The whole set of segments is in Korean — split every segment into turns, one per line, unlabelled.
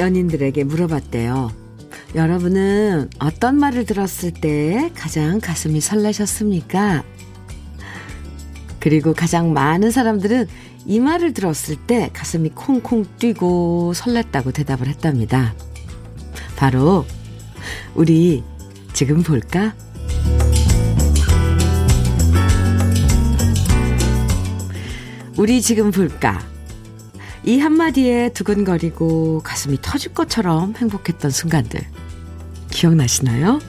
100명의 연인들에게 물어봤대요. 여러분은 어떤 말을 들었을 때 가장 가슴이 설레셨습니까? 그리고 가장 많은 사람들은 이 말을 들었을 때 가슴이 콩콩 뛰고 설렜다고 대답을 했답니다. 바로, 우리 지금 볼까? 우리 지금 볼까? 이 한마디에 두근거리고 가슴이 터질 것처럼 행복했던 순간들. 기억나시나요?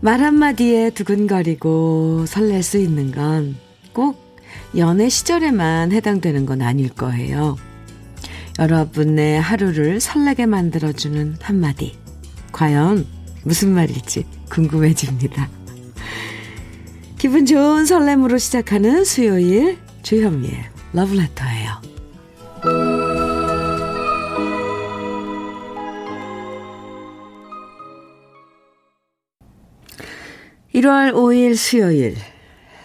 말 한마디에 두근거리고 설렐 수 있는 건 꼭 연애 시절에만 해당되는 건 아닐 거예요. 여러분의 하루를 설레게 만들어주는 한마디. 과연 무슨 말일지 궁금해집니다. 기분 좋은 설렘으로 시작하는 수요일 주현미의 러브레터예요. 1월 5일 수요일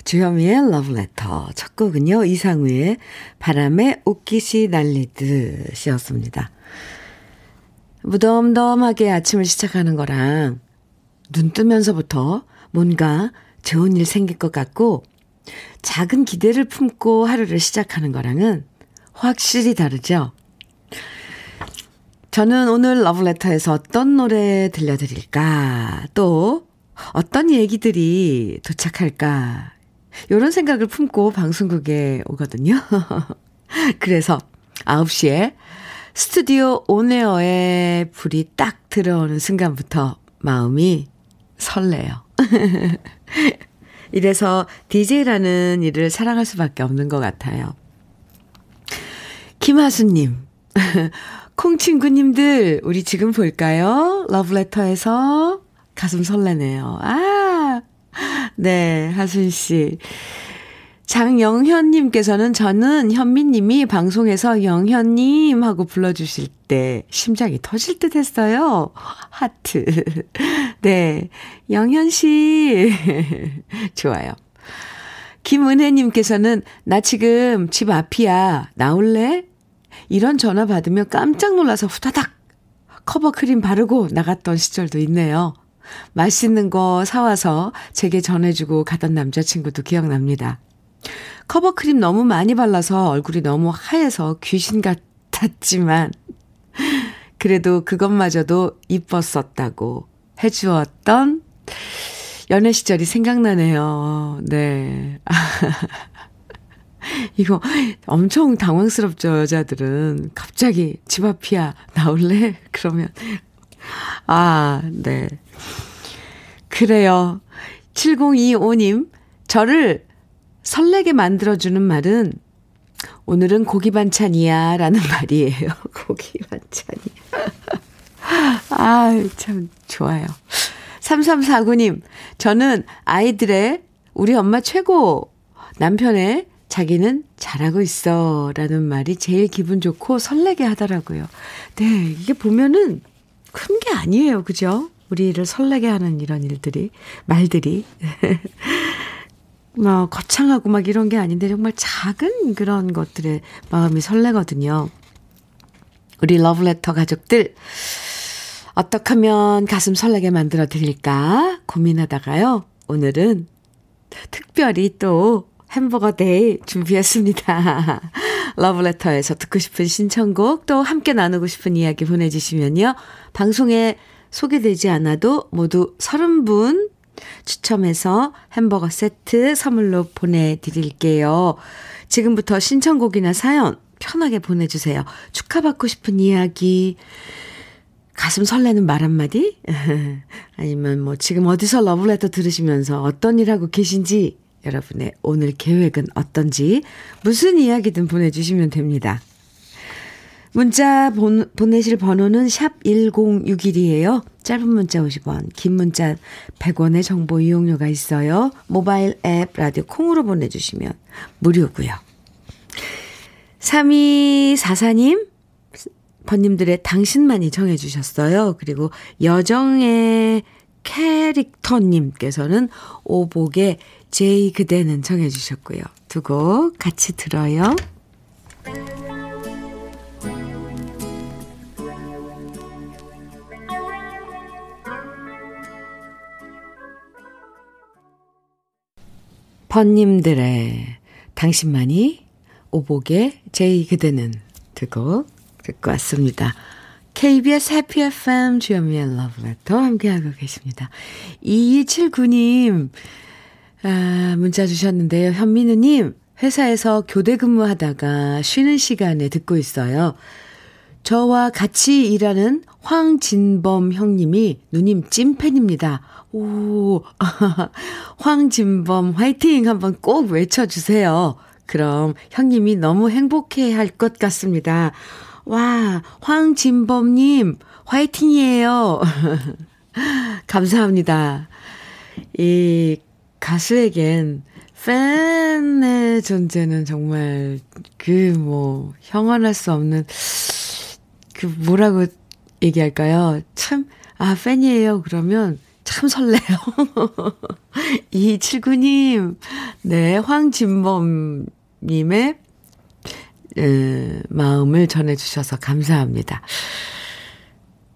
주현미의 러브레터 첫 곡은요. 이상우의 바람에 옷깃이 날리듯이었습니다. 무덤덤하게 아침을 시작하는 거랑 눈 뜨면서부터 뭔가 좋은 일 생길 것 같고 작은 기대를 품고 하루를 시작하는 거랑은 확실히 다르죠. 저는 오늘 러브레터에서 어떤 노래 들려드릴까, 또 어떤 얘기들이 도착할까, 이런 생각을 품고 방송국에 오거든요. 그래서 9시에 스튜디오 온에어에 불이 딱 들어오는 순간부터 마음이 설레요. 이래서 DJ라는 일을 사랑할 수밖에 없는 것 같아요. 김하수님, 콩 친구님들, 우리 지금 볼까요? 러브레터에서 가슴 설레네요. 아, 네, 하순 씨. 장영현님께서는 저는 현미님이 방송에서 영현님 하고 불러주실 때 심장이 터질 듯 했어요. 하트. 네. 영현씨. 좋아요. 김은혜님께서는 나 지금 집 앞이야. 나올래? 이런 전화 받으면 깜짝 놀라서 후다닥 커버 크림 바르고 나갔던 시절도 있네요. 맛있는 거 사와서 제게 전해주고 가던 남자친구도 기억납니다. 커버크림 너무 많이 발라서 얼굴이 너무 하얘서 귀신 같았지만, 그래도 그것마저도 이뻤었다고 해주었던 연애 시절이 생각나네요. 네. 이거 엄청 당황스럽죠, 여자들은. 갑자기 집 앞이야, 나올래? 그러면. 아, 네. 그래요. 7025님, 저를 설레게 만들어주는 말은 오늘은 고기 반찬이야 라는 말이에요. 고기 반찬이야. 아, 참 좋아요. 3349님, 저는 아이들의 우리 엄마 최고 남편의 자기는 잘하고 있어 라는 말이 제일 기분 좋고 설레게 하더라고요. 네, 이게 보면은 큰 게 아니에요. 그죠? 우리를 설레게 하는 이런 일들이, 말들이. 뭐, 거창하고 막 이런 게 아닌데 정말 작은 그런 것들에 마음이 설레거든요. 우리 러브레터 가족들, 어떻게 하면 가슴 설레게 만들어 드릴까 고민하다가요. 오늘은 특별히 또 햄버거 day 준비했습니다. 러브레터에서 듣고 싶은 신청곡 또 함께 나누고 싶은 이야기 보내주시면요. 방송에 소개되지 않아도 모두 30분 추첨해서 햄버거 세트 선물로 보내드릴게요. 지금부터 신청곡이나 사연 편하게 보내주세요. 축하받고 싶은 이야기, 가슴 설레는 말 한마디? 아니면 뭐 지금 어디서 러브레터 들으시면서 어떤 일 하고 계신지 여러분의 오늘 계획은 어떤지 무슨 이야기든 보내주시면 됩니다. 문자 본, 보내실 번호는 샵 1061이에요. 짧은 문자 50원, 긴 문자 100원의 정보 이용료가 있어요. 모바일 앱 라디오 콩으로 보내주시면 무료고요. 3244님, 번님들의 당신만이 정해주셨어요. 그리고 여정의 캐릭터님께서는 오복의 제이 그대는 정해주셨고요. 두 곡 같이 들어요. 번님들의 당신만이 오복의 제이 그대는 듣고 듣고 왔습니다. KBS 해피 FM 주현미의 러브레터 함께하고 계십니다. 2279님 아, 문자 주셨는데요. 현민우님 회사에서 교대 근무하다가 쉬는 시간에 듣고 있어요. 저와 같이 일하는 황진범 형님이 누님 찐팬입니다. 오, 황진범 화이팅 한번 꼭 외쳐주세요. 그럼 형님이 너무 행복해 할 것 같습니다. 와, 황진범님, 화이팅이에요. 감사합니다. 이 가수에겐 팬의 존재는 정말 그 뭐, 형언할 수 없는 그 뭐라고 얘기할까요? 참, 아, 팬이에요. 그러면 참 설레요. 2279님, 네, 황진범님의 에, 마음을 전해주셔서 감사합니다.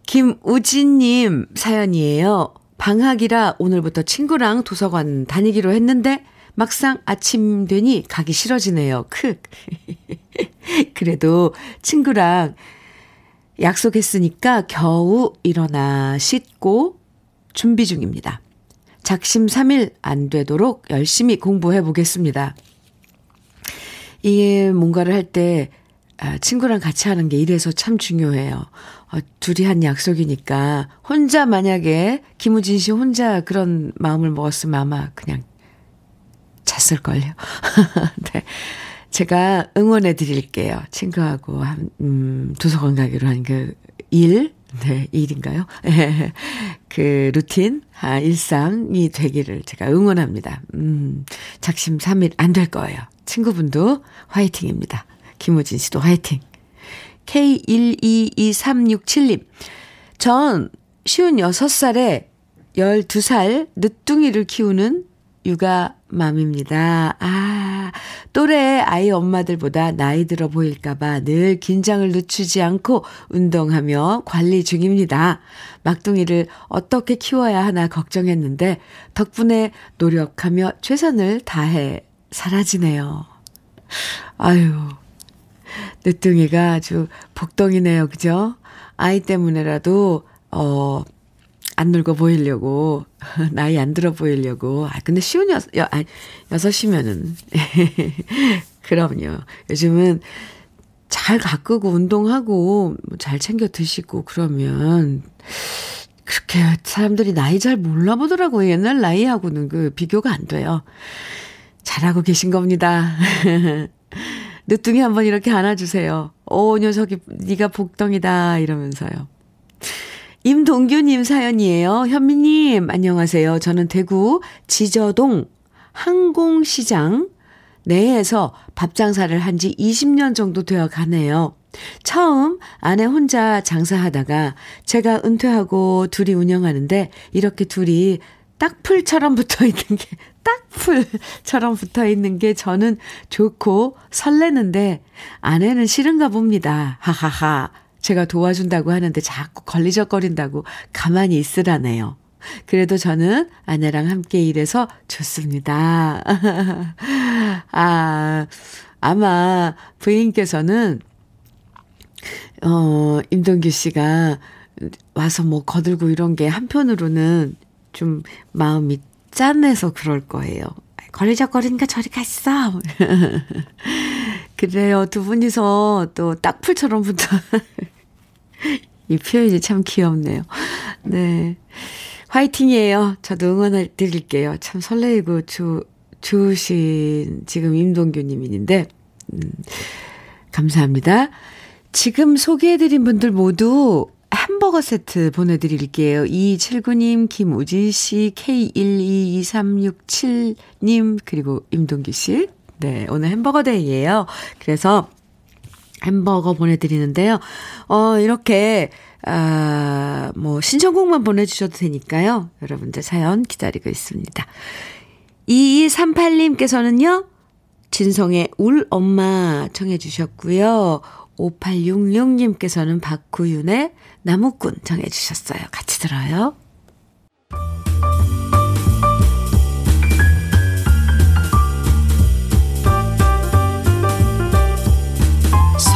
김우진님 사연이에요. 방학이라 오늘부터 친구랑 도서관 다니기로 했는데 막상 아침 되니 가기 싫어지네요. 크. 그래도 친구랑 약속했으니까 겨우 일어나 씻고 준비 중입니다. 작심 3일 안 되도록 열심히 공부해 보겠습니다. 이게 뭔가를 할때 아, 친구랑 같이 하는 게 이래서 참 중요해요. 어, 둘이 한 약속이니까 혼자 만약에 김우진 씨 혼자 그런 마음을 먹었으면 아마 그냥 잤을걸요. 네. 제가 응원해 드릴게요. 친구하고 한, 음, 도서관 가기로 한 그 일, 네, 일인가요? 그 루틴, 아, 일상이 되기를 제가 응원합니다. 음, 작심 3일 안 될 거예요. 친구분도 화이팅입니다. 김우진 씨도 화이팅. K122367님. 전 56살에 12살 늦둥이를 키우는 육아 맘입니다. 아, 또래 아이 엄마들보다 나이 들어 보일까봐 늘 긴장을 늦추지 않고 운동하며 관리 중입니다. 막둥이를 어떻게 키워야 하나 걱정했는데 덕분에 노력하며 최선을 다해 사라지네요. 아유, 늦둥이가 아주 복덩이네요. 그죠? 아이 때문에라도, 어, 안 늙어 보이려고, 나이 안 들어 보이려고. 아, 근데 쉬운 여섯, 여, 아, 여섯이면은. 그럼요. 요즘은 잘 가꾸고 운동하고 뭐잘 챙겨 드시고 그러면 그렇게 사람들이 나이 잘 몰라보더라고요. 옛날 나이하고는 그 비교가 안 돼요. 잘하고 계신 겁니다. 늦둥이 한번 이렇게 안아주세요. 오, 녀석이, 네가 복덩이다. 이러면서요. 임동규님 사연이에요. 현미님, 안녕하세요. 저는 대구 지저동 항공시장 내에서 밥 장사를 한 지 20년 정도 되어 가네요. 처음 아내 혼자 장사하다가 제가 은퇴하고 둘이 운영하는데 이렇게 둘이 딱풀처럼 붙어 있는 게, 딱풀처럼 붙어 있는 게 저는 좋고 설레는데 아내는 싫은가 봅니다. 하하하. 제가 도와준다고 하는데 자꾸 걸리적거린다고 가만히 있으라네요. 그래도 저는 아내랑 함께 일해서 좋습니다. 아, 아마 부인께서는, 어, 임동규 씨가 와서 뭐 거들고 이런 게 한편으로는 좀 마음이 짠해서 그럴 거예요. 걸리적거리니까 저리 갔어. 그래요. 두 분이서 또 딱풀처럼 붙어. 이 표현이 참 귀엽네요. 네. 화이팅이에요. 저도 응원해 드릴게요. 참 설레이고 주, 좋으신 지금 임동규님인데, 음, 감사합니다. 지금 소개해드린 분들 모두 햄버거 세트 보내드릴게요. 2279님, 김우진 씨, K122367님, 그리고 임동기 씨. 네, 오늘 햄버거 데이예요. 그래서 햄버거 보내드리는데요. 어, 이렇게, 아, 뭐, 신청곡만 보내주셔도 되니까요. 여러분들 사연 기다리고 있습니다. 2238님께서는요, 진성의 울 엄마 청해주셨고요. 5866님께서는 박구윤의 나무꾼 정해주셨어요. 같이 들어요.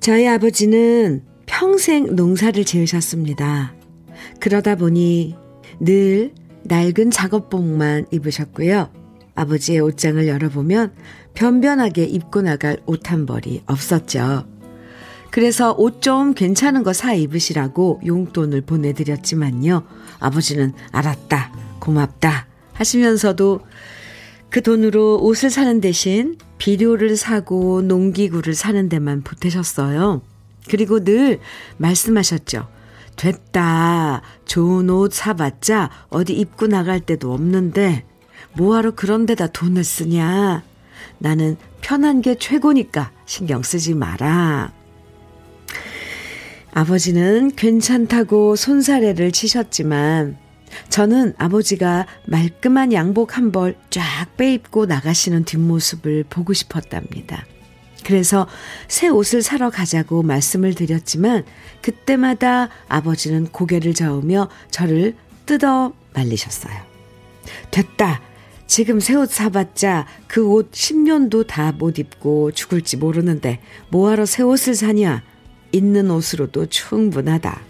저희 아버지는 평생 농사를 지으셨습니다. 그러다 보니 늘 낡은 작업복만 입으셨고요. 아버지의 옷장을 열어보면 변변하게 입고 나갈 옷 한 벌이 없었죠. 그래서 옷 좀 괜찮은 거 사 입으시라고 용돈을 보내드렸지만요. 아버지는 알았다, 고맙다 하시면서도 그 돈으로 옷을 사는 대신 비료를 사고 농기구를 사는 데만 보태셨어요. 그리고 늘 말씀하셨죠. 됐다. 좋은 옷 사봤자 어디 입고 나갈 데도 없는데 뭐하러 그런 데다 돈을 쓰냐. 나는 편한 게 최고니까 신경 쓰지 마라. 아버지는 괜찮다고 손사래를 치셨지만 저는 아버지가 말끔한 양복 한 벌 쫙 빼입고 나가시는 뒷모습을 보고 싶었답니다. 그래서 새 옷을 사러 가자고 말씀을 드렸지만 그때마다 아버지는 고개를 저으며 저를 뜯어 말리셨어요. 됐다. 지금 새 옷 사봤자 그 옷 10년도 다 못 입고 죽을지 모르는데 뭐하러 새 옷을 사냐? 있는 옷으로도 충분하다.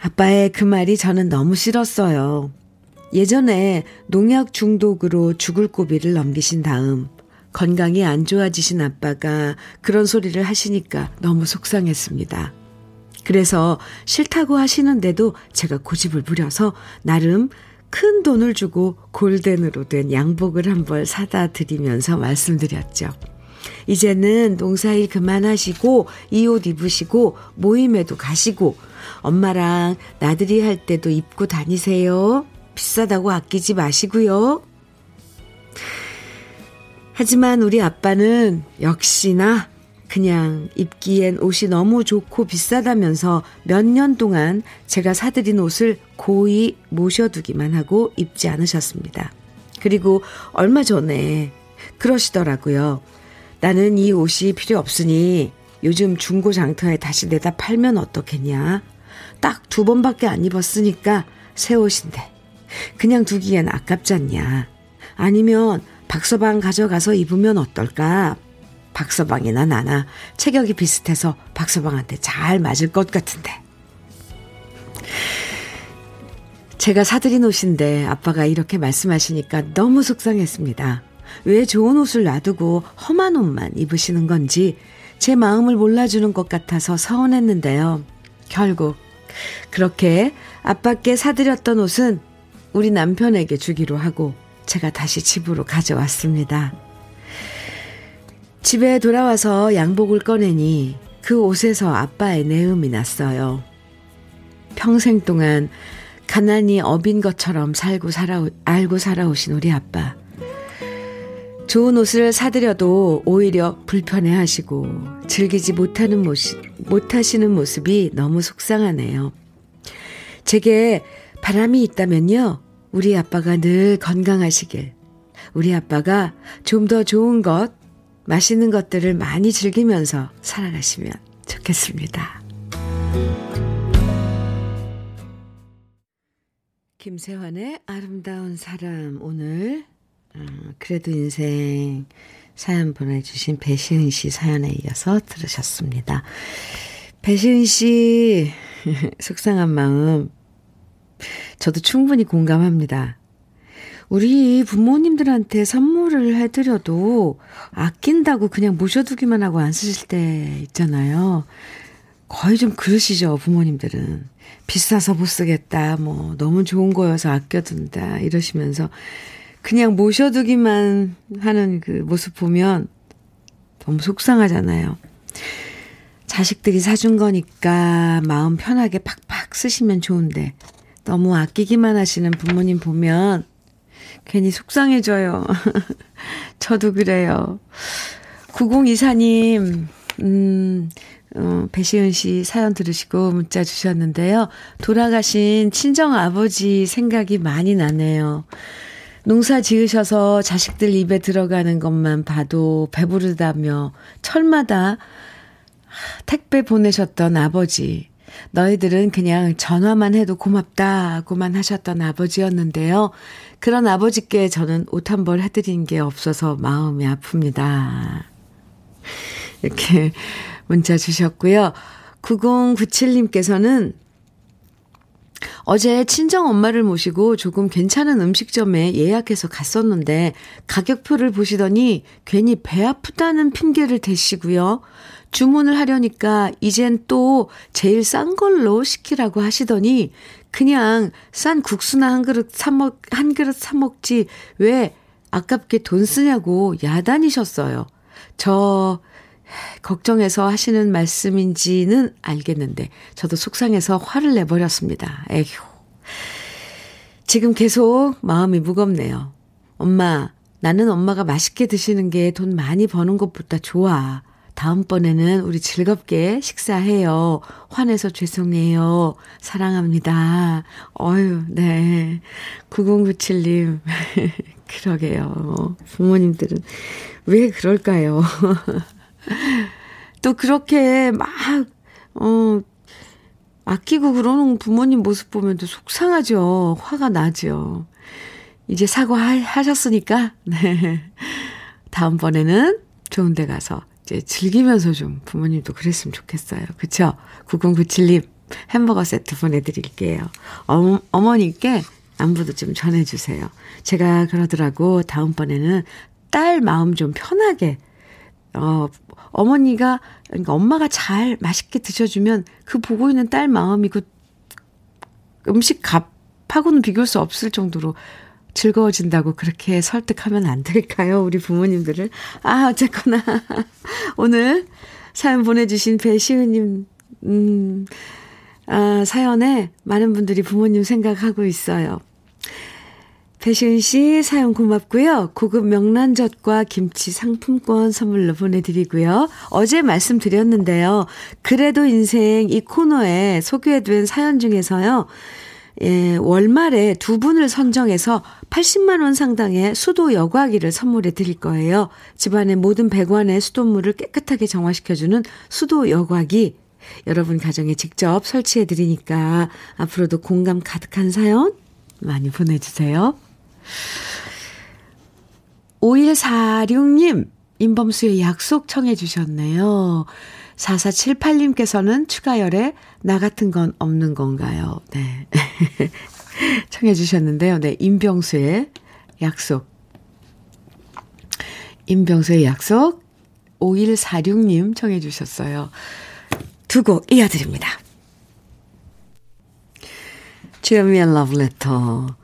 아빠의 그 말이 저는 너무 싫었어요. 예전에 농약 중독으로 죽을 고비를 넘기신 다음 건강이 안 좋아지신 아빠가 그런 소리를 하시니까 너무 속상했습니다. 그래서 싫다고 하시는데도 제가 고집을 부려서 나름 큰 돈을 주고 골덴으로 된 양복을 한 벌 사다 드리면서 말씀드렸죠. 이제는 농사일 그만하시고 이 옷 입으시고 모임에도 가시고 엄마랑 나들이 할 때도 입고 다니세요. 비싸다고 아끼지 마시고요. 하지만 우리 아빠는 역시나 그냥 입기엔 옷이 너무 좋고 비싸다면서 몇 년 동안 제가 사드린 옷을 고이 모셔두기만 하고 입지 않으셨습니다. 그리고 얼마 전에 그러시더라고요. 나는 이 옷이 필요 없으니 요즘 중고 장터에 다시 내다 팔면 어떻겠냐. 딱 두 번밖에 안 입었으니까 새 옷인데. 그냥 두기엔 아깝지 않냐. 아니면 박서방 가져가서 입으면 어떨까? 박서방이나 나나 체격이 비슷해서 박서방한테 잘 맞을 것 같은데. 제가 사드린 옷인데 아빠가 이렇게 말씀하시니까 너무 속상했습니다. 왜 좋은 옷을 놔두고 험한 옷만 입으시는 건지 제 마음을 몰라주는 것 같아서 서운했는데요. 결국 그렇게 아빠께 사드렸던 옷은 우리 남편에게 주기로 하고 제가 다시 집으로 가져왔습니다. 집에 돌아와서 양복을 꺼내니 그 옷에서 아빠의 내음이 났어요. 평생 동안 가난이 업인 것처럼 살고 살아 알고 살아오신 우리 아빠. 좋은 옷을 사드려도 오히려 불편해 하시고 즐기지 못하는 모습, 못하시는 모습이 너무 속상하네요. 제게 바람이 있다면요. 우리 아빠가 늘 건강하시길. 우리 아빠가 좀 더 좋은 것, 맛있는 것들을 많이 즐기면서 살아가시면 좋겠습니다. 김세환의 아름다운 사람 오늘 어, 그래도 인생 사연 보내주신 배시은 씨 사연에 이어서 들으셨습니다. 배시은 씨 속상한 마음 저도 충분히 공감합니다. 우리 부모님들한테 선물을 해드려도 아낀다고 그냥 모셔두기만 하고 안 쓰실 때 있잖아요. 거의 좀 그러시죠, 부모님들은. 비싸서 못 쓰겠다, 뭐, 너무 좋은 거여서 아껴둔다, 이러시면서 그냥 모셔두기만 하는 그 모습 보면 너무 속상하잖아요. 자식들이 사준 거니까 마음 편하게 팍팍 쓰시면 좋은데 너무 아끼기만 하시는 부모님 보면 괜히 속상해져요. 저도 그래요. 9024님, 음, 어, 배시은 씨 사연 들으시고 문자 주셨는데요. 돌아가신 친정 아버지 생각이 많이 나네요. 농사 지으셔서 자식들 입에 들어가는 것만 봐도 배부르다며 철마다 택배 보내셨던 아버지. 너희들은 그냥 전화만 해도 고맙다고만 하셨던 아버지였는데요. 그런 아버지께 저는 옷 한 벌 해드린 게 없어서 마음이 아픕니다. 이렇게 문자 주셨고요. 9097님께서는 어제 친정 엄마를 모시고 조금 괜찮은 음식점에 예약해서 갔었는데 가격표를 보시더니 괜히 배 아프다는 핑계를 대시고요. 주문을 하려니까 이젠 또 제일 싼 걸로 시키라고 하시더니 그냥 싼 국수나 한 그릇 사먹, 한 그릇 사 먹지 왜 아깝게 돈 쓰냐고 야단이셨어요. 저 걱정해서 하시는 말씀인지는 알겠는데 저도 속상해서 화를 내버렸습니다. 에휴. 지금 계속 마음이 무겁네요. 엄마, 나는 엄마가 맛있게 드시는 게 돈 많이 버는 것보다 좋아. 다음번에는 우리 즐겁게 식사해요. 화내서 죄송해요. 사랑합니다. 어유, 네. 9097님. 그러게요. 부모님들은 왜 그럴까요? 또 그렇게 막, 어, 아끼고 그러는 부모님 모습 보면 또 속상하죠. 화가 나죠. 이제 사과하셨으니까, 네. 다음번에는 좋은 데 가서 이제 즐기면서 좀 부모님도 그랬으면 좋겠어요. 그쵸? 9097님 햄버거 세트 보내드릴게요. 어, 어머니께 안부도 좀 전해주세요. 제가 그러더라고. 다음번에는 딸 마음 좀 편하게 어, 어머니가, 그러니까 엄마가 잘 맛있게 드셔주면 그 보고 있는 딸 마음이 그 음식 값하고는 비교할 수 없을 정도로 즐거워진다고 그렇게 설득하면 안 될까요? 우리 부모님들을. 아, 어쨌거나. 오늘 사연 보내주신 배시은님, 음, 아, 사연에 많은 분들이 부모님 생각하고 있어요. 배시은 씨 사연 고맙고요. 고급 명란젓과 김치 상품권 선물로 보내드리고요. 어제 말씀드렸는데요. 그래도 인생 이 코너에 소개해둔 사연 중에서요. 예, 월말에 두 분을 선정해서 80만원 상당의 수도 여과기를 선물해 드릴 거예요. 집안의 모든 배관의 수돗물을 깨끗하게 정화시켜주는 수도 여과기. 여러분 가정에 직접 설치해 드리니까 앞으로도 공감 가득한 사연 많이 보내주세요. 5146님, 임범수의 약속 청해 주셨네요. 4478님께서는 추가열에 나 같은 건 없는 건가요? 네. 청해 주셨는데요. 네, 임병수의 약속. 임병수의 약속 5146님 청해 주셨어요. 두 곡 이어드립니다. 주현미의 러브레터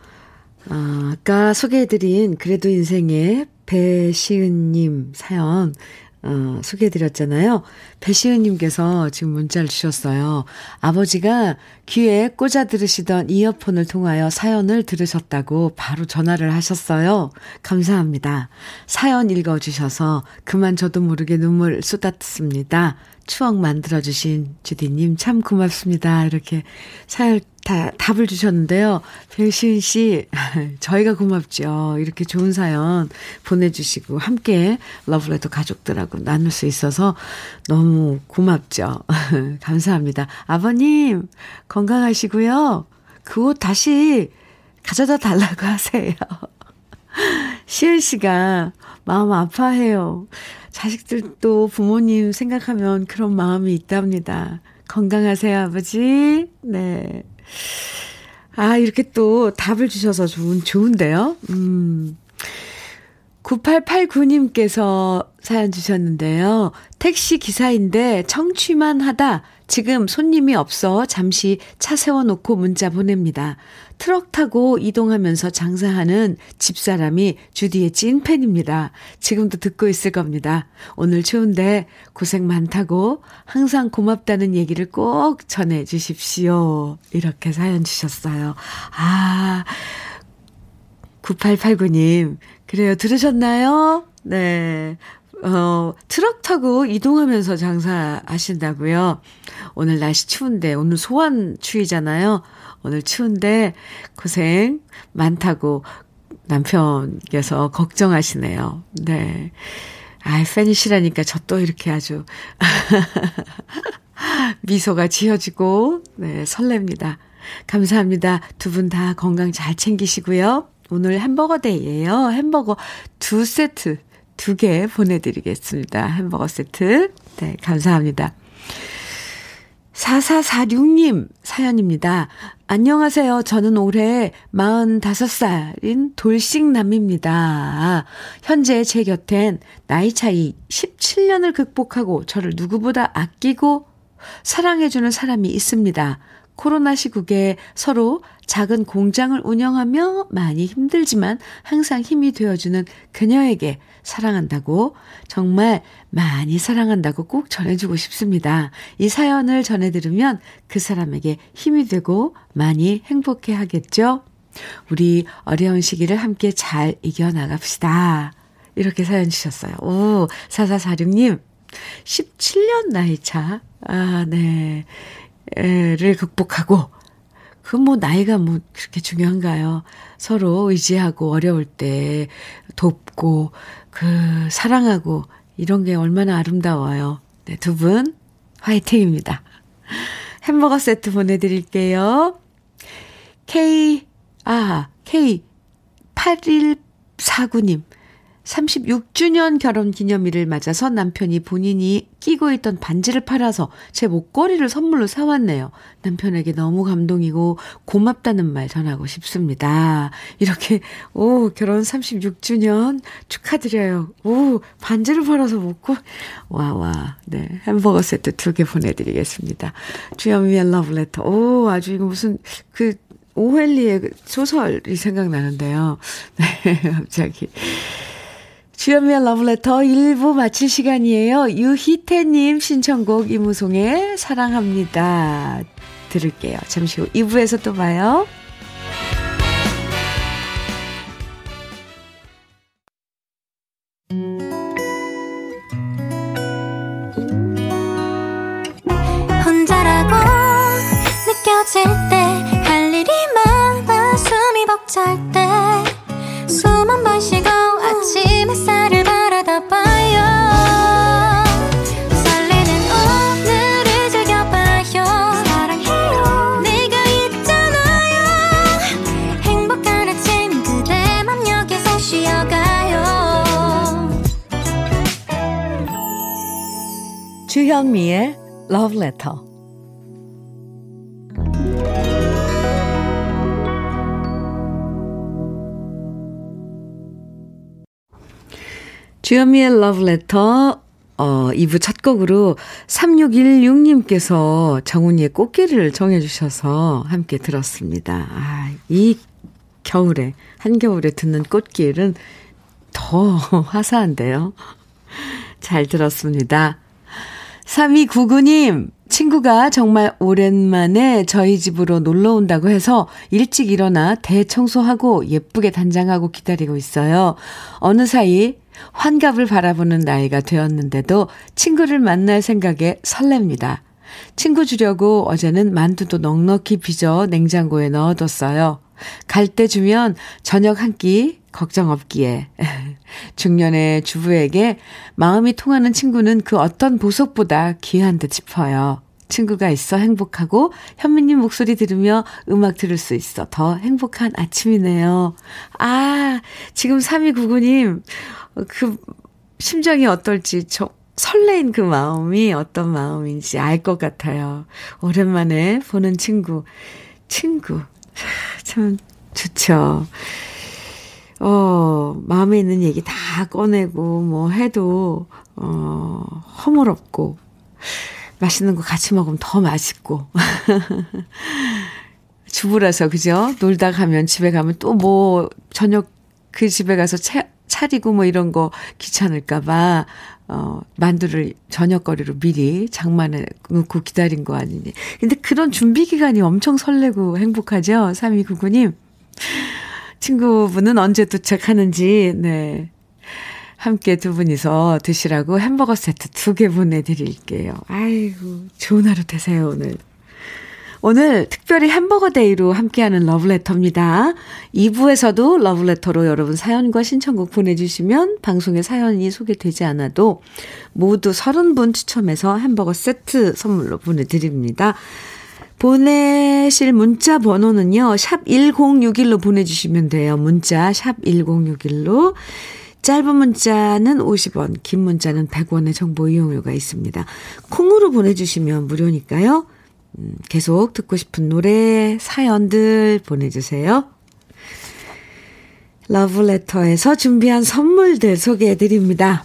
아, 아까 소개해드린 그래도 인생의 배시은님 사연 어, 소개해드렸잖아요. 배시은님께서 지금 문자를 주셨어요. 아버지가 귀에 꽂아 들으시던 이어폰을 통하여 사연을 들으셨다고 바로 전화를 하셨어요. 감사합니다. 사연 읽어주셔서 그만 저도 모르게 눈물 쏟았습니다. 추억 만들어주신 주디님 참 고맙습니다. 이렇게 사연 다, 답을 주셨는데요. 배시은 씨, 저희가 고맙죠. 이렇게 좋은 사연 보내주시고, 함께 러브레터 가족들하고 나눌 수 있어서 너무 고맙죠. 감사합니다. 아버님, 건강하시고요. 그 옷 다시 가져다 달라고 하세요. 시은 씨가 마음 아파해요. 자식들도 부모님 생각하면 그런 마음이 있답니다. 건강하세요, 아버지. 네. 아, 이렇게 또 답을 주셔서 좋은, 좋은데요? 음. 9889님께서 사연 주셨는데요. 택시 기사인데 청취만 하다 지금 손님이 없어 잠시 차 세워놓고 문자 보냅니다. 트럭 타고 이동하면서 장사하는 집사람이 주디의 찐팬입니다. 지금도 듣고 있을 겁니다. 오늘 추운데 고생 많다고 항상 고맙다는 얘기를 꼭 전해 주십시오. 이렇게 사연 주셨어요. 아, 9889님, 그래요. 들으셨나요? 네. 어, 트럭 타고 이동하면서 장사하신다고요. 오늘 날씨 추운데, 오늘 소환 추위잖아요. 오늘 추운데 고생 많다고 남편께서 걱정하시네요. 네. 아, 팬이시라니까 저 또 이렇게 아주 미소가 지어지고, 네, 설렙니다. 감사합니다. 두 분 다 건강 잘 챙기시고요. 오늘 햄버거 데이예요. 햄버거 두 세트, 두 개 보내드리겠습니다. 햄버거 세트. 네, 감사합니다. 4446님 사연입니다. 안녕하세요. 저는 올해 45살인 돌싱남입니다. 현재 제 곁엔 나이 차이 17년을 극복하고 저를 누구보다 아끼고 사랑해주는 사람이 있습니다. 코로나 시국에 서로 작은 공장을 운영하며 많이 힘들지만 항상 힘이 되어주는 그녀에게 사랑한다고 정말 많이 사랑한다고 꼭 전해주고 싶습니다. 이 사연을 전해 들으면 그 사람에게 힘이 되고 많이 행복해 하겠죠? 우리 어려운 시기를 함께 잘 이겨나갑시다. 이렇게 사연 주셨어요. 오, 4446님. 17년 나이 차. 아, 네. 를 극복하고 그 뭐 나이가 뭐 그렇게 중요한가요? 서로 의지하고 어려울 때 돕고 그 사랑하고 이런 게 얼마나 아름다워요. 네, 두 분 화이팅입니다. 햄버거 세트 보내드릴게요. K, 아, K 8149님. 36주년 결혼 기념일을 맞아서 남편이 본인이 끼고 있던 반지를 팔아서 제 목걸이를 선물로 사왔네요. 남편에게 너무 감동이고 고맙다는 말 전하고 싶습니다. 이렇게, 오, 결혼 36주년 축하드려요. 오, 반지를 팔아서 먹고, 와, 와, 네. 햄버거 세트 두 개 보내드리겠습니다. 주현미의 러브레터. 오, 아주 이거 무슨, 그, 오웰리의 소설이 생각나는데요. 네, 갑자기. 주연미의 러브레터 1부 마칠 시간이에요. 유희태님 신청곡 이무송의 사랑합니다. 들을게요. 잠시 후 2부에서 또 봐요.
혼자라고 느껴질 때
러브레터 주현미의 러브레터 어, 2부 첫 곡으로 3616님께서 정훈이의 꽃길을 정해주셔서 함께 들었습니다. 아, 이 겨울에, 한겨울에 듣는 꽃길은 더 화사한데요. 잘 들었습니다. 3299님, 친구가 정말 오랜만에 저희 집으로 놀러 온다고 해서 일찍 일어나 대청소하고 예쁘게 단장하고 기다리고 있어요. 어느 사이 환갑을 바라보는 나이가 되었는데도 친구를 만날 생각에 설렙니다. 친구 주려고 어제는 만두도 넉넉히 빚어 냉장고에 넣어뒀어요. 갈 때 주면 저녁 한 끼 걱정 없기에. 중년의 주부에게 마음이 통하는 친구는 그 어떤 보석보다 귀한 듯 싶어요. 친구가 있어 행복하고 현미님 목소리 들으며 음악 들을 수 있어 더 행복한 아침이네요. 아, 지금 3299님, 그 심정이 어떨지 저 설레인 그 마음이 어떤 마음인지 알 것 같아요. 오랜만에 보는 친구. 친구. 참 좋죠. 어, 마음에 있는 얘기 다 꺼내고 뭐 해도 어, 허물없고 맛있는 거 같이 먹으면 더 맛있고. 주부라서 그죠? 놀다 가면 집에 가면 또 뭐 저녁 그 집에 가서 차, 차리고 뭐 이런 거 귀찮을까봐, 어, 만두를 저녁거리로 미리 장만해 놓고 기다린 거 아니니. 근데 그런 준비 기간이 엄청 설레고 행복하죠? 3299님. 친구분은 언제 도착하는지, 네. 함께 두 분이서 드시라고 햄버거 세트 두 개 보내드릴게요. 아이고, 좋은 하루 되세요, 오늘. 오늘 특별히 햄버거 day로 함께하는 러브레터입니다. 2부에서도 러브레터로 여러분 사연과 신청곡 보내주시면 방송에 사연이 소개되지 않아도 모두 30분 추첨해서 햄버거 세트 선물로 보내드립니다. 보내실 문자 번호는요, 샵 1061로 보내주시면 돼요. 문자 샵 1061로. 짧은 문자는 50원, 긴 문자는 100원의 정보 이용료가 있습니다. 콩으로 보내주시면 무료니까요. 음, 계속 듣고 싶은 노래, 사연들 보내주세요. 러브레터에서 준비한 선물들 소개해드립니다.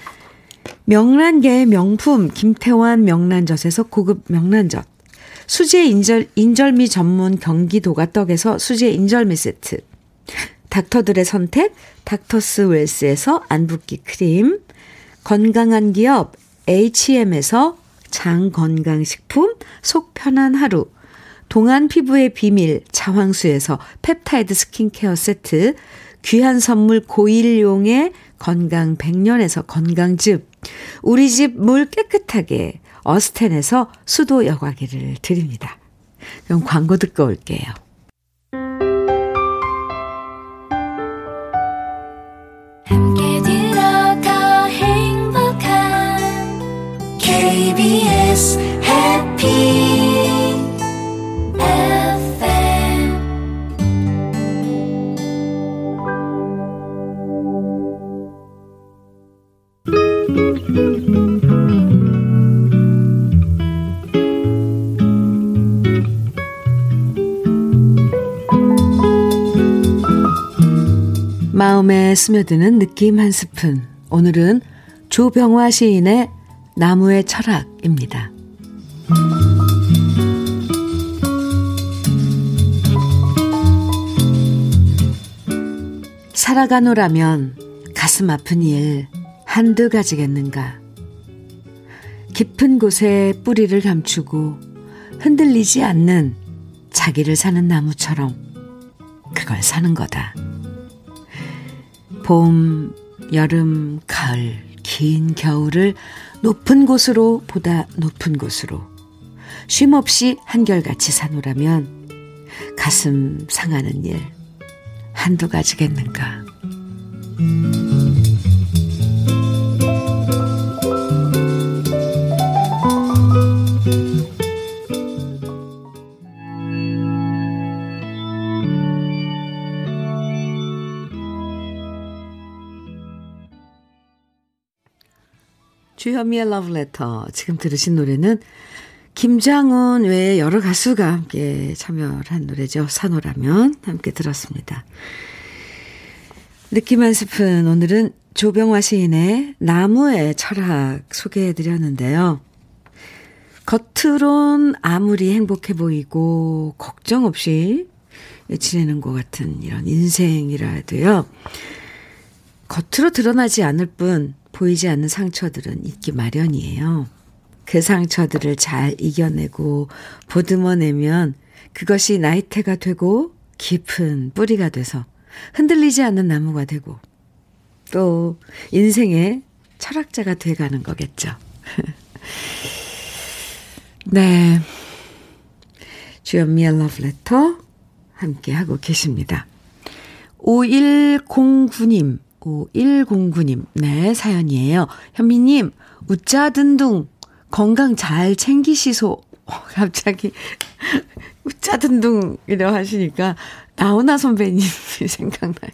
명란계의 명품 김태환 명란젓에서 고급 명란젓, 수제 인절, 인절미 전문 경기도가 떡에서 수제 인절미 세트, 닥터들의 선택 닥터스 웰스에서 안붓기 크림, 건강한 기업 H&M에서 장건강식품 속 편한 하루, 동안 피부의 비밀 자황수에서 펩타이드 스킨케어 세트, 귀한 선물 고일용의 건강 100년에서 건강즙, 우리 집 물 깨끗하게 어스텐에서 수도 여과기를 드립니다. 그럼 광고 듣고 올게요. 스며드는 느낌 한 스푼. 오늘은 조병화 시인의 나무의 철학입니다. 살아가노라면 가슴 아픈 일 한두 가지겠는가. 깊은 곳에 뿌리를 감추고 흔들리지 않는 자기를 사는 나무처럼 그걸 사는 거다. 봄, 여름, 가을, 긴 겨울을 높은 곳으로 보다 높은 곳으로 쉼없이 한결같이 사노라면 가슴 상하는 일 한두 가지겠는가. 주현미의 러브레터. 지금 들으신 노래는 김장훈 외에 여러 가수가 함께 참여를 한 노래죠. 산호라면 함께 들었습니다. 느낌 한 스푼. 오늘은 조병화 시인의 나무의 철학 소개해 드렸는데요. 겉으론 아무리 행복해 보이고 걱정 없이 지내는 것 같은 이런 인생이라 해도요. 겉으로 드러나지 않을 뿐 보이지 않는 상처들은 있기 마련이에요. 그 상처들을 잘 이겨내고 보듬어내면 그것이 나이테가 되고 깊은 뿌리가 돼서 흔들리지 않는 나무가 되고 또 인생의 철학자가 돼가는 거겠죠. 네. 주연미의 러브레터 함께하고 계십니다. 5109님, 5109님, 네, 사연이에요. 현미님, 웃자든둥, 건강 잘 챙기시소. 어, 갑자기, 웃자든둥이라고 하시니까, 나훈아 선배님이 생각나요.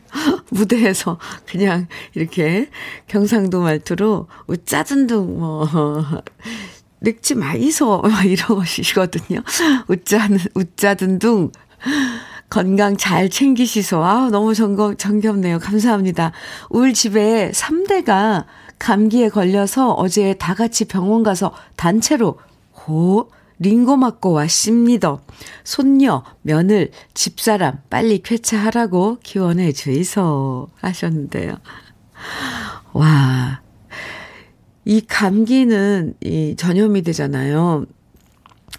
무대에서 그냥 이렇게 경상도 말투로, 웃자든둥, 뭐, 늙지 마이소, 막 이러시거든요. 웃자, 웃자든둥. 건강 잘 챙기시소. 아, 너무 정겹, 정겹네요. 감사합니다. 우리 집에 3대가 감기에 걸려서 어제 다 같이 병원 가서 단체로 호, 링고 맞고 왔습니다. 손녀, 며느리, 집사람 빨리 쾌차하라고 기원해 주이소 하셨는데요. 와, 이 감기는 이 전염이 되잖아요.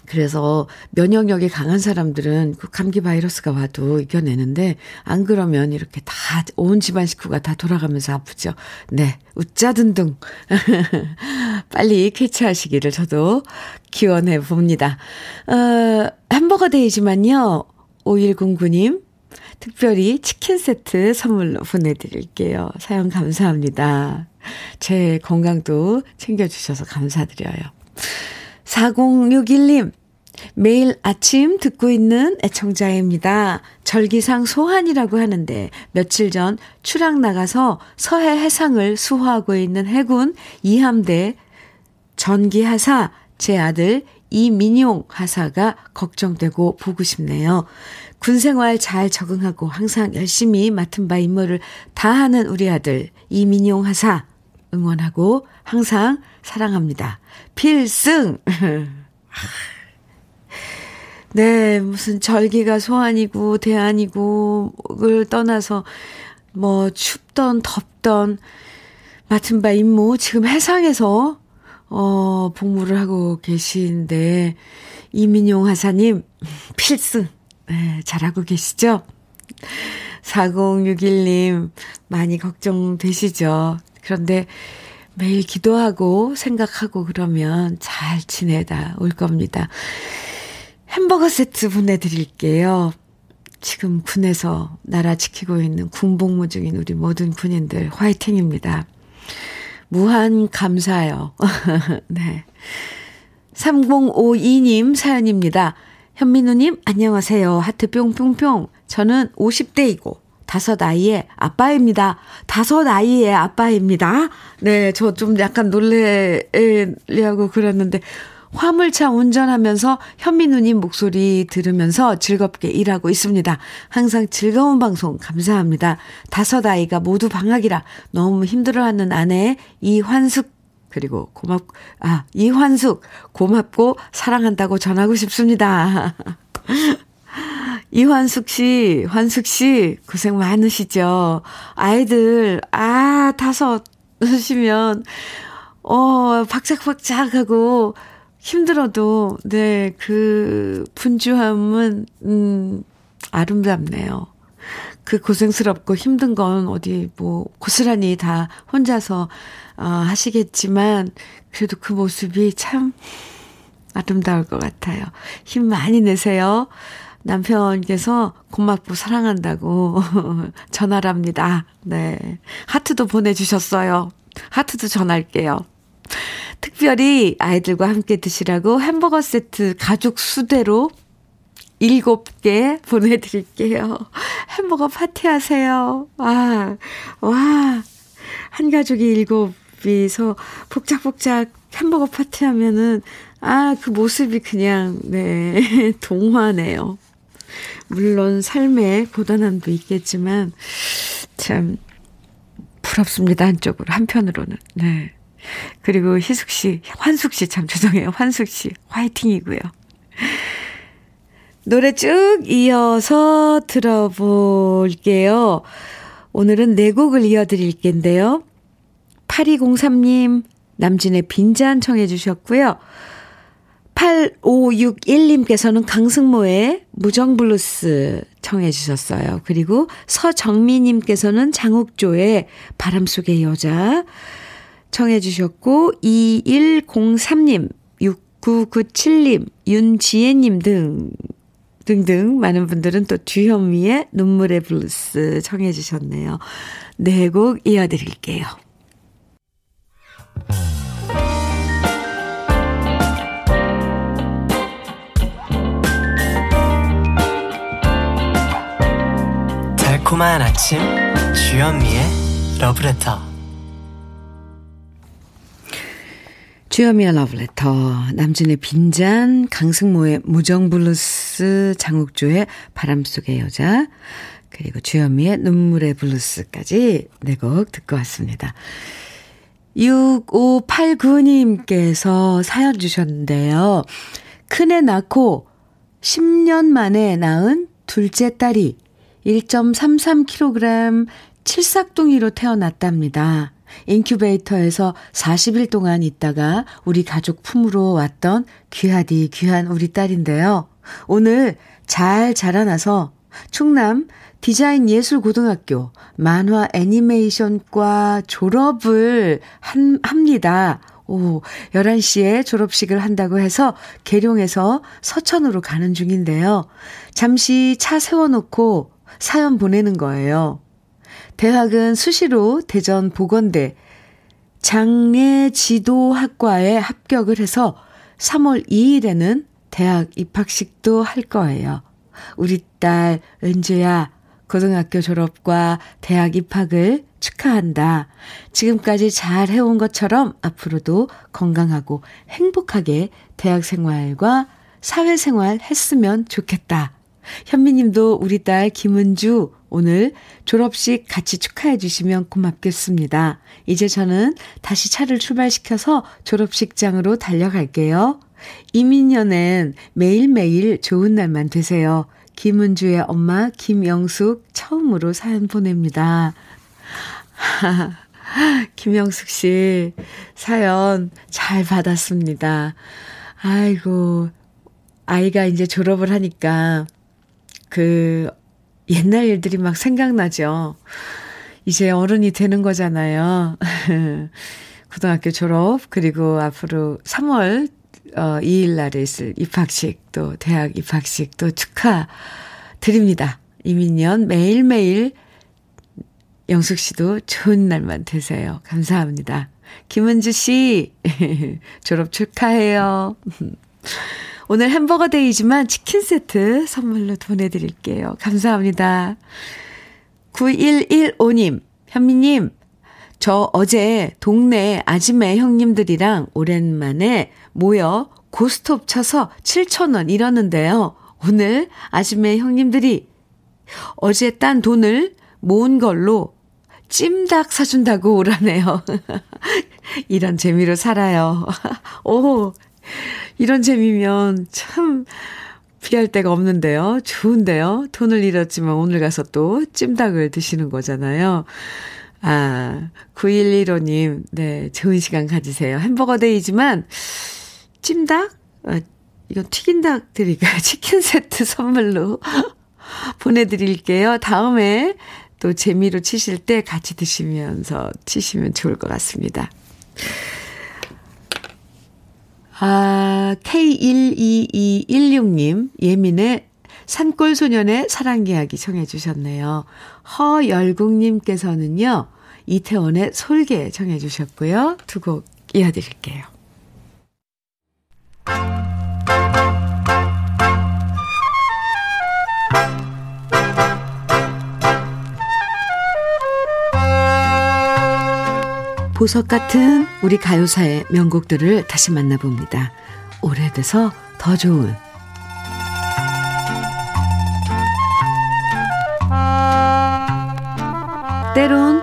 그래서 면역력이 강한 사람들은 그 감기 바이러스가 와도 이겨내는데 안 그러면 이렇게 다 온 집안 식구가 다 돌아가면서 아프죠. 네. 웃자 든둥. 빨리 쾌차하시기를 저도 기원해 봅니다. 어, 햄버거 데이지만요. 5109님 특별히 치킨 세트 선물로 보내드릴게요. 사연 감사합니다. 제 건강도 챙겨주셔서 감사드려요. 4061님, 매일 아침 듣고 있는 애청자입니다. 절기상 소환이라고 하는데 며칠 전 출항 나가서 서해 해상을 수호하고 있는 해군 이함대 전기 하사 제 아들 이민용 하사가 걱정되고 보고 싶네요. 군 생활 잘 적응하고 항상 열심히 맡은 바 임무를 다하는 우리 아들 이민용 하사 응원하고 항상 사랑합니다. 필승! 네, 무슨 절기가 소환이고 대안이고를 떠나서 뭐 춥던 덥던 맡은 바 임무 지금 해상에서 어 복무를 하고 계신데 이민용 하사님 필승 네, 잘하고 계시죠? 4061님 많이 걱정되시죠? 그런데 매일 기도하고 생각하고 그러면 잘 지내다 올 겁니다. 햄버거 세트 보내드릴게요. 지금 군에서 나라 지키고 있는 군복무 중인 우리 모든 군인들 화이팅입니다. 무한 감사요. 네. 3052님 사연입니다. 현민우님, 안녕하세요. 하트 뿅뿅뿅. 저는 50대이고, 다섯 아이의 아빠입니다. 다섯 아이의 아빠입니다. 네, 저 좀 약간 놀래려고 그랬는데, 화물차 운전하면서 현민우님 목소리 들으면서 즐겁게 일하고 있습니다. 항상 즐거운 방송 감사합니다. 다섯 아이가 모두 방학이라 너무 힘들어하는 아내 이환숙 그리고 고맙 아 이환숙 고맙고 사랑한다고 전하고 싶습니다. 이환숙 씨, 환숙 씨 고생 많으시죠. 아이들 아 다섯 으시면 어 박짝박짝하고 힘들어도, 네, 그 분주함은, 음, 아름답네요. 그 고생스럽고 힘든 건 어디 뭐 고스란히 다 혼자서 어, 하시겠지만 그래도 그 모습이 참 아름다울 것 같아요. 힘 많이 내세요. 남편께서 고맙고 사랑한다고 전화랍니다. 네. 하트도 보내주셨어요. 하트도 전할게요. 특별히 아이들과 함께 드시라고 햄버거 세트 가족 수대로 일곱 개 보내드릴게요. 햄버거 파티하세요. 와, 와. 한 가족이 일곱이서 복작복작 햄버거 파티하면은, 아, 그 모습이 그냥, 네, 동화네요. 물론 삶에 고단함도 있겠지만, 참, 부럽습니다. 한쪽으로, 한편으로는. 네. 그리고 희숙 씨, 환숙 씨 참 죄송해요. 환숙 씨 화이팅이고요. 노래 쭉 이어서 들어볼게요. 오늘은 네 곡을 이어드릴 텐데요. 8203님, 남진의 빈잔 청해 주셨고요. 8561님께서는 강승모의 무정블루스 청해 주셨어요. 그리고 서정미님께서는 장욱조의 바람 속의 여자 청해 주셨고 2103님, 6997님, 윤지혜님 등 등등 많은 분들은 또 주현미의 눈물의 블루스 청해 주셨네요. 네 곡 이어드릴게요.
달콤한 아침 주현미의 러브레터
주현미의 러브레터, 남진의 빈잔, 강승모의 무정블루스, 장욱조의 바람속의 여자, 그리고 주현미의 눈물의 블루스까지 네 곡 듣고 왔습니다. 6589님께서 사연 주셨는데요. 큰애 낳고 10년 만에 낳은 둘째 딸이 1.33kg 칠삭둥이로 태어났답니다. 인큐베이터에서 40일 동안 있다가 우리 가족 품으로 왔던 귀하디 귀한 우리 딸인데요. 오늘 잘 자라나서 충남 디자인 예술고등학교 만화 애니메이션과 졸업을 한, 합니다. 오, 11시에 졸업식을 한다고 해서 계룡에서 서천으로 가는 중인데요. 잠시 차 세워놓고 사연 보내는 거예요. 대학은 수시로 대전 보건대 장례 지도학과에 합격을 해서 3월 2일에는 대학 입학식도 할 거예요. 우리 딸 은주야 고등학교 졸업과 대학 입학을 축하한다. 지금까지 잘 해온 것처럼 앞으로도 건강하고 행복하게 대학 생활과 사회생활 했으면 좋겠다. 현미님도 우리 딸 김은주 오늘 졸업식 같이 축하해 주시면 고맙겠습니다. 이제 저는 다시 차를 출발시켜서 졸업식장으로 달려갈게요. 이민년엔 매일매일 좋은 날만 되세요. 김은주의 엄마 김영숙 처음으로 사연 보냅니다. 김영숙 씨 사연 잘 받았습니다. 아이고 아이가 이제 졸업을 하니까 그 옛날 일들이 막 생각나죠. 이제 어른이 되는 거잖아요. 고등학교 졸업, 그리고 앞으로 3월 어, 2일 날에 있을 입학식, 또 대학 입학식 또 축하드립니다. 이민년 매일매일 영숙 씨도 좋은 날만 되세요. 감사합니다. 김은주 씨, 졸업 축하해요. 오늘 햄버거 데이지만 치킨 세트 선물로 보내드릴게요. 감사합니다. 9115님, 현미님, 저 어제 동네 아지매 형님들이랑 오랜만에 모여 고스톱 쳐서 7천원 잃었는데요. 오늘 아지매 형님들이 어제 딴 돈을 모은 걸로 찜닭 사준다고 오라네요. 이런 재미로 살아요. 오, 이런 재미면 참 피할 데가 없는데요. 좋은데요. 돈을 잃었지만 오늘 가서 또 찜닭을 드시는 거잖아요. 아, 9115님, 네, 좋은 시간 가지세요. 햄버거 데이지만, 찜닭? 아, 이거 튀긴닭 드릴까요? 치킨 세트 선물로 보내드릴게요. 다음에 또 재미로 치실 때 같이 드시면서 치시면 좋을 것 같습니다. 아, K12216님, 예민의 산골 소년의 사랑 이야기 청해 주셨네요. 허열국님께서는요, 이태원의 솔개 청해 주셨고요. 두 곡 이어드릴게요. 보석 같은 우리 가요사의 명곡들을 다시 만나봅니다. 오래돼서 더 좋은 때론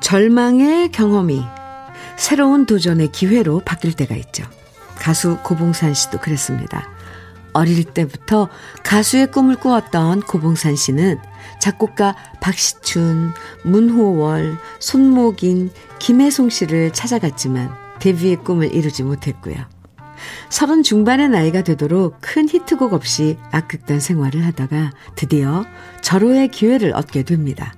절망의 경험이 새로운 도전의 기회로 바뀔 때가 있죠. 가수 고봉산 씨도 그랬습니다. 어릴 때부터 가수의 꿈을 꾸었던 고봉산 씨는 작곡가 박시춘, 문호월, 손목인, 김혜송 씨를 찾아갔지만 데뷔의 꿈을 이루지 못했고요. 서른 중반의 나이가 되도록 큰 히트곡 없이 악극단 생활을 하다가 드디어 절호의 기회를 얻게 됩니다.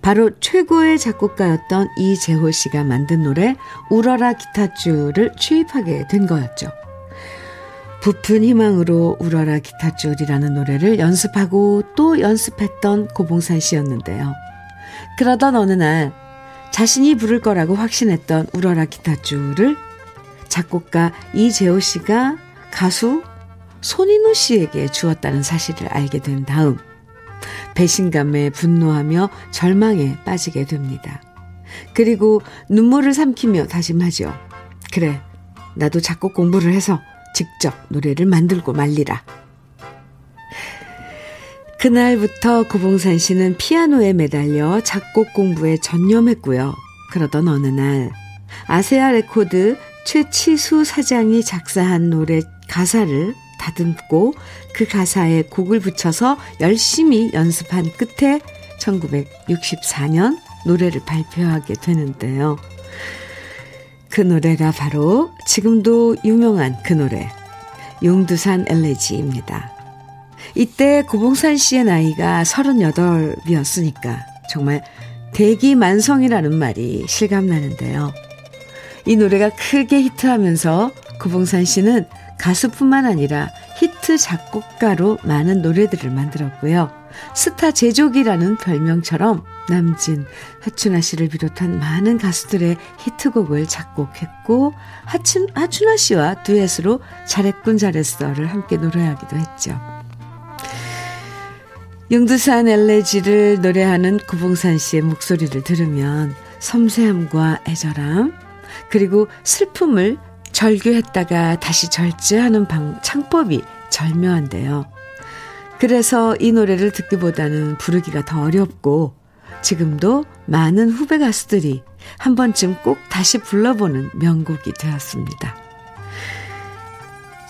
바로 최고의 작곡가였던 이재호 씨가 만든 노래 울어라 기타줄을 취입하게 된 거였죠. 부푼 희망으로 울어라 기타줄이라는 노래를 연습하고 또 연습했던 고봉산 씨였는데요. 그러던 어느 날 자신이 부를 거라고 확신했던 울어라 기타줄을 작곡가 이재호 씨가 가수 손인우 씨에게 주었다는 사실을 알게 된 다음 배신감에 분노하며 절망에 빠지게 됩니다. 그리고 눈물을 삼키며 다짐하죠. 그래, 나도 작곡 공부를 해서 직접 노래를 만들고 말리라. 그날부터 고봉산 씨는 피아노에 매달려 작곡 공부에 전념했고요. 그러던 어느 날 아세아 레코드 최치수 사장이 작사한 노래 가사를 다듬고 그 가사에 곡을 붙여서 열심히 연습한 끝에 1964년 노래를 발표하게 되는데요. 그 노래가 바로 지금도 유명한 그 노래 용두산 엘레지입니다. 이때 고봉산 씨의 나이가 38이었으니까 정말 대기만성이라는 말이 실감나는데요. 이 노래가 크게 히트하면서 고봉산 씨는 가수뿐만 아니라 히트 작곡가로 많은 노래들을 만들었고요. 스타 제조기라는 별명처럼 남진, 하춘아 씨를 비롯한 많은 가수들의 히트곡을 작곡했고 하춘, 하춘아 씨와 듀엣으로 잘했군 잘했어를 함께 노래하기도 했죠. 용두산 엘레지를 노래하는 구봉산 씨의 목소리를 들으면 섬세함과 애절함, 그리고 슬픔을 절규했다가 다시 절제하는 방, 창법이 절묘한데요. 그래서 이 노래를 듣기보다는 부르기가 더 어렵고 지금도 많은 후배 가수들이 한 번쯤 꼭 다시 불러보는 명곡이 되었습니다.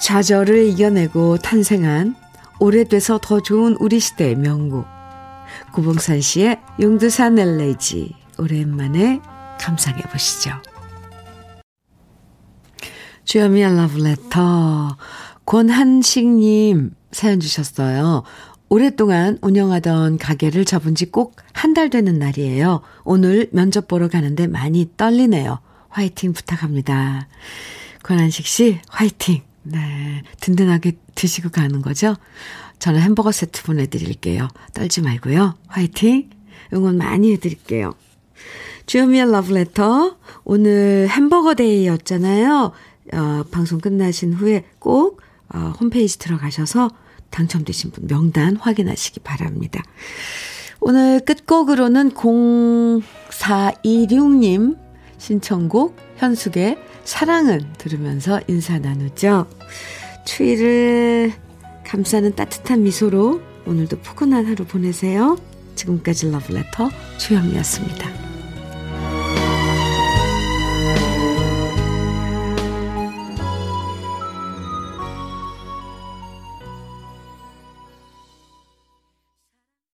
좌절을 이겨내고 탄생한 오래돼서 더 좋은 우리 시대의 명곡. 구봉산 씨의 용두산 엘레지 오랜만에 감상해 보시죠. 주여미의 러브레터 권한식님 사연 주셨어요. 오랫동안 운영하던 가게를 접은 지 꼭 한 달 되는 날이에요. 오늘 면접 보러 가는데 많이 떨리네요. 화이팅 부탁합니다. 권한식 씨, 화이팅! 네. 든든하게 드시고 가는 거죠? 저는 햄버거 세트 보내드릴게요. 떨지 말고요. 화이팅! 응원 많이 해드릴게요. 주현미의 러브레터. 오늘 햄버거 데이였잖아요. 어, 방송 끝나신 후에 꼭 어, 홈페이지 들어가셔서 당첨되신 분 명단 확인하시기 바랍니다. 오늘 끝곡으로는 0426님 신청곡 현숙의 사랑은 들으면서 인사 나누죠. 추위를 감싸는 따뜻한 미소로 오늘도 포근한 하루 보내세요. 지금까지 러브레터 주현미였습니다.